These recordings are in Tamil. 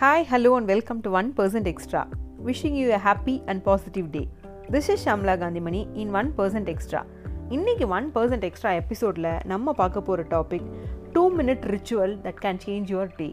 Hi hello and welcome to one percent extra wishing you a happy and positive day. This is Shamla Gandhimani in one percent extra இன்றைக்கி ஒன் பர்சன்ட் எக்ஸ்ட்ரா எபிசோடில் நம்ம பார்க்க போகிற topic two minute ritual that can change your day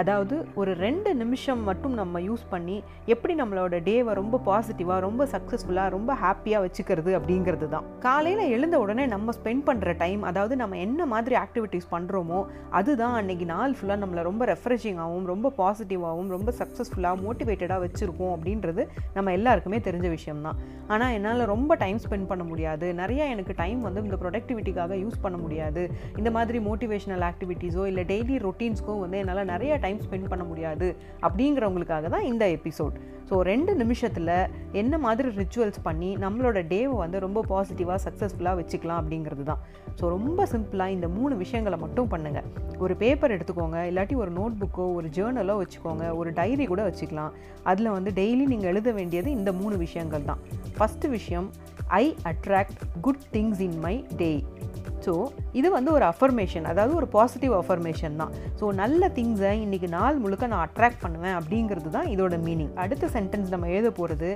அதாவது ஒரு ரெண்டு நிமிஷம் மட்டும் நம்ம யூஸ் பண்ணி எப்படி நம்மளோட டேவை ரொம்ப பாசிட்டிவாக ரொம்ப சக்ஸஸ்ஃபுல்லாக ரொம்ப ஹாப்பியாக வச்சுக்கிறது அப்படிங்கிறது தான். காலையில் எழுந்த உடனே நம்ம ஸ்பெண்ட் பண்ணுற டைம் அதாவது நம்ம என்ன மாதிரி ஆக்டிவிட்டீஸ் பண்ணுறோமோ அதுதான் அன்னைக்கு நாள் ஃபுல்லாக நம்மளை ரொம்ப ரெஃப்ரெஷிங்காகவும் ரொம்ப பாசிட்டிவாகவும் ரொம்ப சக்ஸஸ்ஃபுல்லாக மோட்டிவேட்டடாக வச்சுருக்கோம் அப்படின்றது நம்ம எல்லாருக்குமே தெரிஞ்ச விஷயம்தான். ஆனால் என்னால் ரொம்ப டைம் ஸ்பெண்ட் பண்ண முடியாது. நிறையா எனக்கு டைம் வந்து இந்த ப்ரொடக்டிவிட்டிக்காக யூஸ் பண்ண முடியாது. இந்த மாதிரி மோட்டிவேஷனல் ஆக்டிவிட்டீஸோ இல்லை டெய்லி ரொட்டீன்ஸ்க்கோ வந்து என்னால் நிறைய டைம் ஸ்பெண்ட் பண்ண முடியாது அப்படிங்கிறவங்களுக்காக தான் இந்த எபிசோட் ஸோ ரெண்டு நிமிஷத்தில் என்ன மாதிரி ரிச்சுவல்ஸ் பண்ணி நம்மளோட டேவை வந்து ரொம்ப பாசிட்டிவாக சக்ஸஸ்ஃபுல்லாக வச்சுக்கலாம் அப்படிங்கிறது தான். ஸோ ரொம்ப சிம்பிளாக இந்த மூணு விஷயங்களை மட்டும் பண்ணுங்கள் ஒரு பேப்பர் எடுத்துக்கோங்க இல்லாட்டி ஒரு நோட் புக்கோ ஒரு ஜேர்னலோ வச்சுக்கோங்க ஒரு டைரி கூட வச்சுக்கலாம். அதில் வந்து டெய்லி நீங்கள் எழுத வேண்டியது இந்த மூணு விஷயங்கள் தான். ஃபஸ்ட்டு விஷயம் I attract good things in my day so இது வந்து ஒரு அஃபர்மேஷன் அதாவது ஒரு பாசிட்டிவ் அஃபர்மேஷன் தான். ஸோ நல்ல திங்ஸை இன்றைக்கி நாள் முழுக்க நான் அட்ராக்ட் பண்ணுவேன் அப்படிங்கிறது தான் இதோட மீனிங் அடுத்த சென்டென்ஸ் நம்ம எழுத போகிறது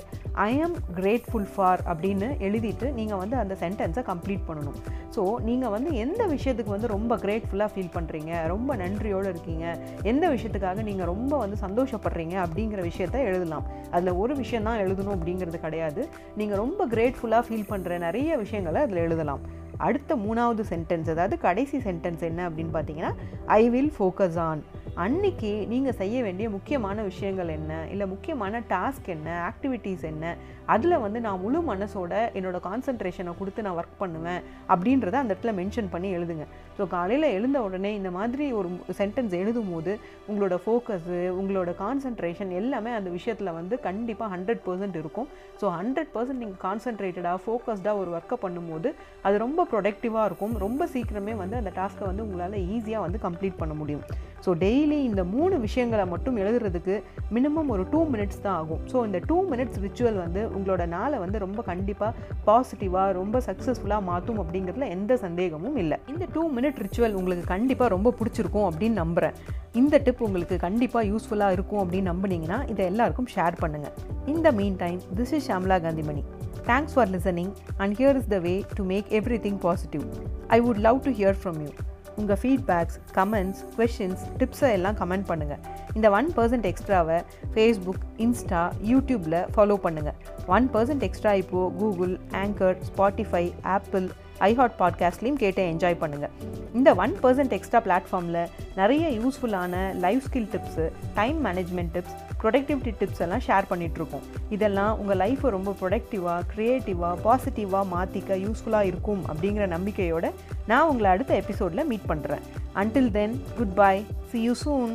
ஐ ஆம் கிரேட்ஃபுல் ஃபார் அப்படின்னு எழுதிட்டு நீங்கள் வந்து அந்த சென்டென்ஸை கம்ப்ளீட் பண்ணணும். ஸோ நீங்கள் வந்து எந்த விஷயத்துக்கு வந்து ரொம்ப கிரேட்ஃபுல்லாக ஃபீல் பண்ணுறீங்க ரொம்ப நன்றியோடு இருக்கீங்க எந்த விஷயத்துக்காக நீங்கள் ரொம்ப வந்து சந்தோஷப்படுறீங்க அப்படிங்கிற விஷயத்த எழுதலாம். அதில் ஒரு விஷயம் தான் எழுதணும் அப்படிங்கிறது கிடையாது. நீங்கள் ரொம்ப கிரேட்ஃபுல்லாக ஃபீல் பண்ணுற நிறைய விஷயங்களை அதில் எழுதலாம். அடுத்த மூணாவது சென்டென்ஸ் அதாவது கடைசி சென்டென்ஸ் என்ன அப்படின்னு பார்த்தீங்கன்னா ஐ வில் ஃபோக்கஸ் ஆன் அன்னைக்கு நீங்கள் செய்ய வேண்டிய முக்கியமான விஷயங்கள் என்ன? இல்லை முக்கியமான டாஸ்க் என்ன? ஆக்டிவிட்டீஸ் என்ன? அதில் வந்து நான் முழு மனசோட என்னோடய கான்சன்ட்ரேஷனை கொடுத்து நான் ஒர்க் பண்ணுவேன் அப்படின்றத அந்த இடத்துல மென்ஷன் பண்ணி எழுதுங்க. ஸோ காலையில் எழுந்த உடனே இந்த மாதிரி ஒரு சென்டென்ஸ் எழுதும் போது உங்களோட ஃபோக்கஸு உங்களோட கான்சன்ட்ரேஷன் எல்லாமே அந்த விஷயத்தில் வந்து கண்டிப்பாக ஹண்ட்ரட் பர்சன்ட் இருக்கும். ஸோ ஹண்ட்ரட் பர்சன்ட் நீங்கள் கான்சன்ட்ரேட்டடாக ஃபோக்கஸ்டாக ஒரு ஒர்க்கை பண்ணும்போது அது ரொம்ப ப்ரொடக்டிவாக இருக்கும். ரொம்ப சீக்கிரமே வந்து அந்த டாஸ்க்கை வந்து உங்களால் ஈஸியாக வந்து கம்ப்ளீட் பண்ண முடியும். ஸோ டெய்லி இந்த மூணு விஷயங்களை மட்டும் எழுதுறதுக்கு மினிமம் ஒரு டூ மினிட்ஸ் தான் ஆகும். ஸோ இந்த டூ மினிட்ஸ் ரிச்சுவல் வந்து உங்களோட நாளை வந்து ரொம்ப கண்டிப்பாக பாசிட்டிவாக ரொம்ப சக்ஸஸ்ஃபுல்லாக மாற்றும் அப்படிங்கிறதுல எந்த சந்தேகமும் இல்லை. இந்த டூ மினிட் ரிச்சுவல் உங்களுக்கு கண்டிப்பாக ரொம்ப பிடிச்சிருக்கும் அப்படின்னு நம்புகிறேன் இந்த டிப் உங்களுக்கு கண்டிப்பாக யூஸ்ஃபுல்லாக இருக்கும் அப்படின்னு நம்புனீங்கன்னா இதை எல்லாருக்கும் ஷேர் பண்ணுங்கள் இந்த meantime this is Shamla Gandhimani thanks for listening and here is the way to make everything positive I would love to hear from you உங்கள் ஃபீட்பேக்ஸ் கமெண்ட்ஸ் கொஷின்ஸ் டிப்ஸை எல்லாம் கமெண்ட் பண்ணுங்கள் இந்த ஒன் பர்சன்ட் எக்ஸ்ட்ராவை ஃபேஸ்புக் இன்ஸ்டா யூடியூப்பில் ஃபாலோ பண்ணுங்கள் ஒன் பர்சன்ட் எக்ஸ்ட்ரா இப்போது Google Anchor Spotify Apple iHeart பாட்காஸ்ட்லேயும் கேட்டு என்ஜாய் பண்ணுங்கள் இந்த ஒன் பர்சன்ட் எக்ஸ்ட்ரா பிளாட்ஃபார்மில் நிறைய யூஸ்ஃபுல்லான life skill tips time management tips productivity tips எல்லாம் ஷேர் பண்ணிகிட்ருக்கோம் இதெல்லாம் உங்கள் லைஃப்பை ரொம்ப ப்ரொடக்டிவாக க்ரியேட்டிவாக பாசிட்டிவாக மாற்றிக்க யூஸ்ஃபுல்லாக இருக்கும் அப்படிங்கிற நம்பிக்கையோடு நான் உங்களை அடுத்த எபிசோடில் மீட் பண்ணுறேன் until then good bye see you soon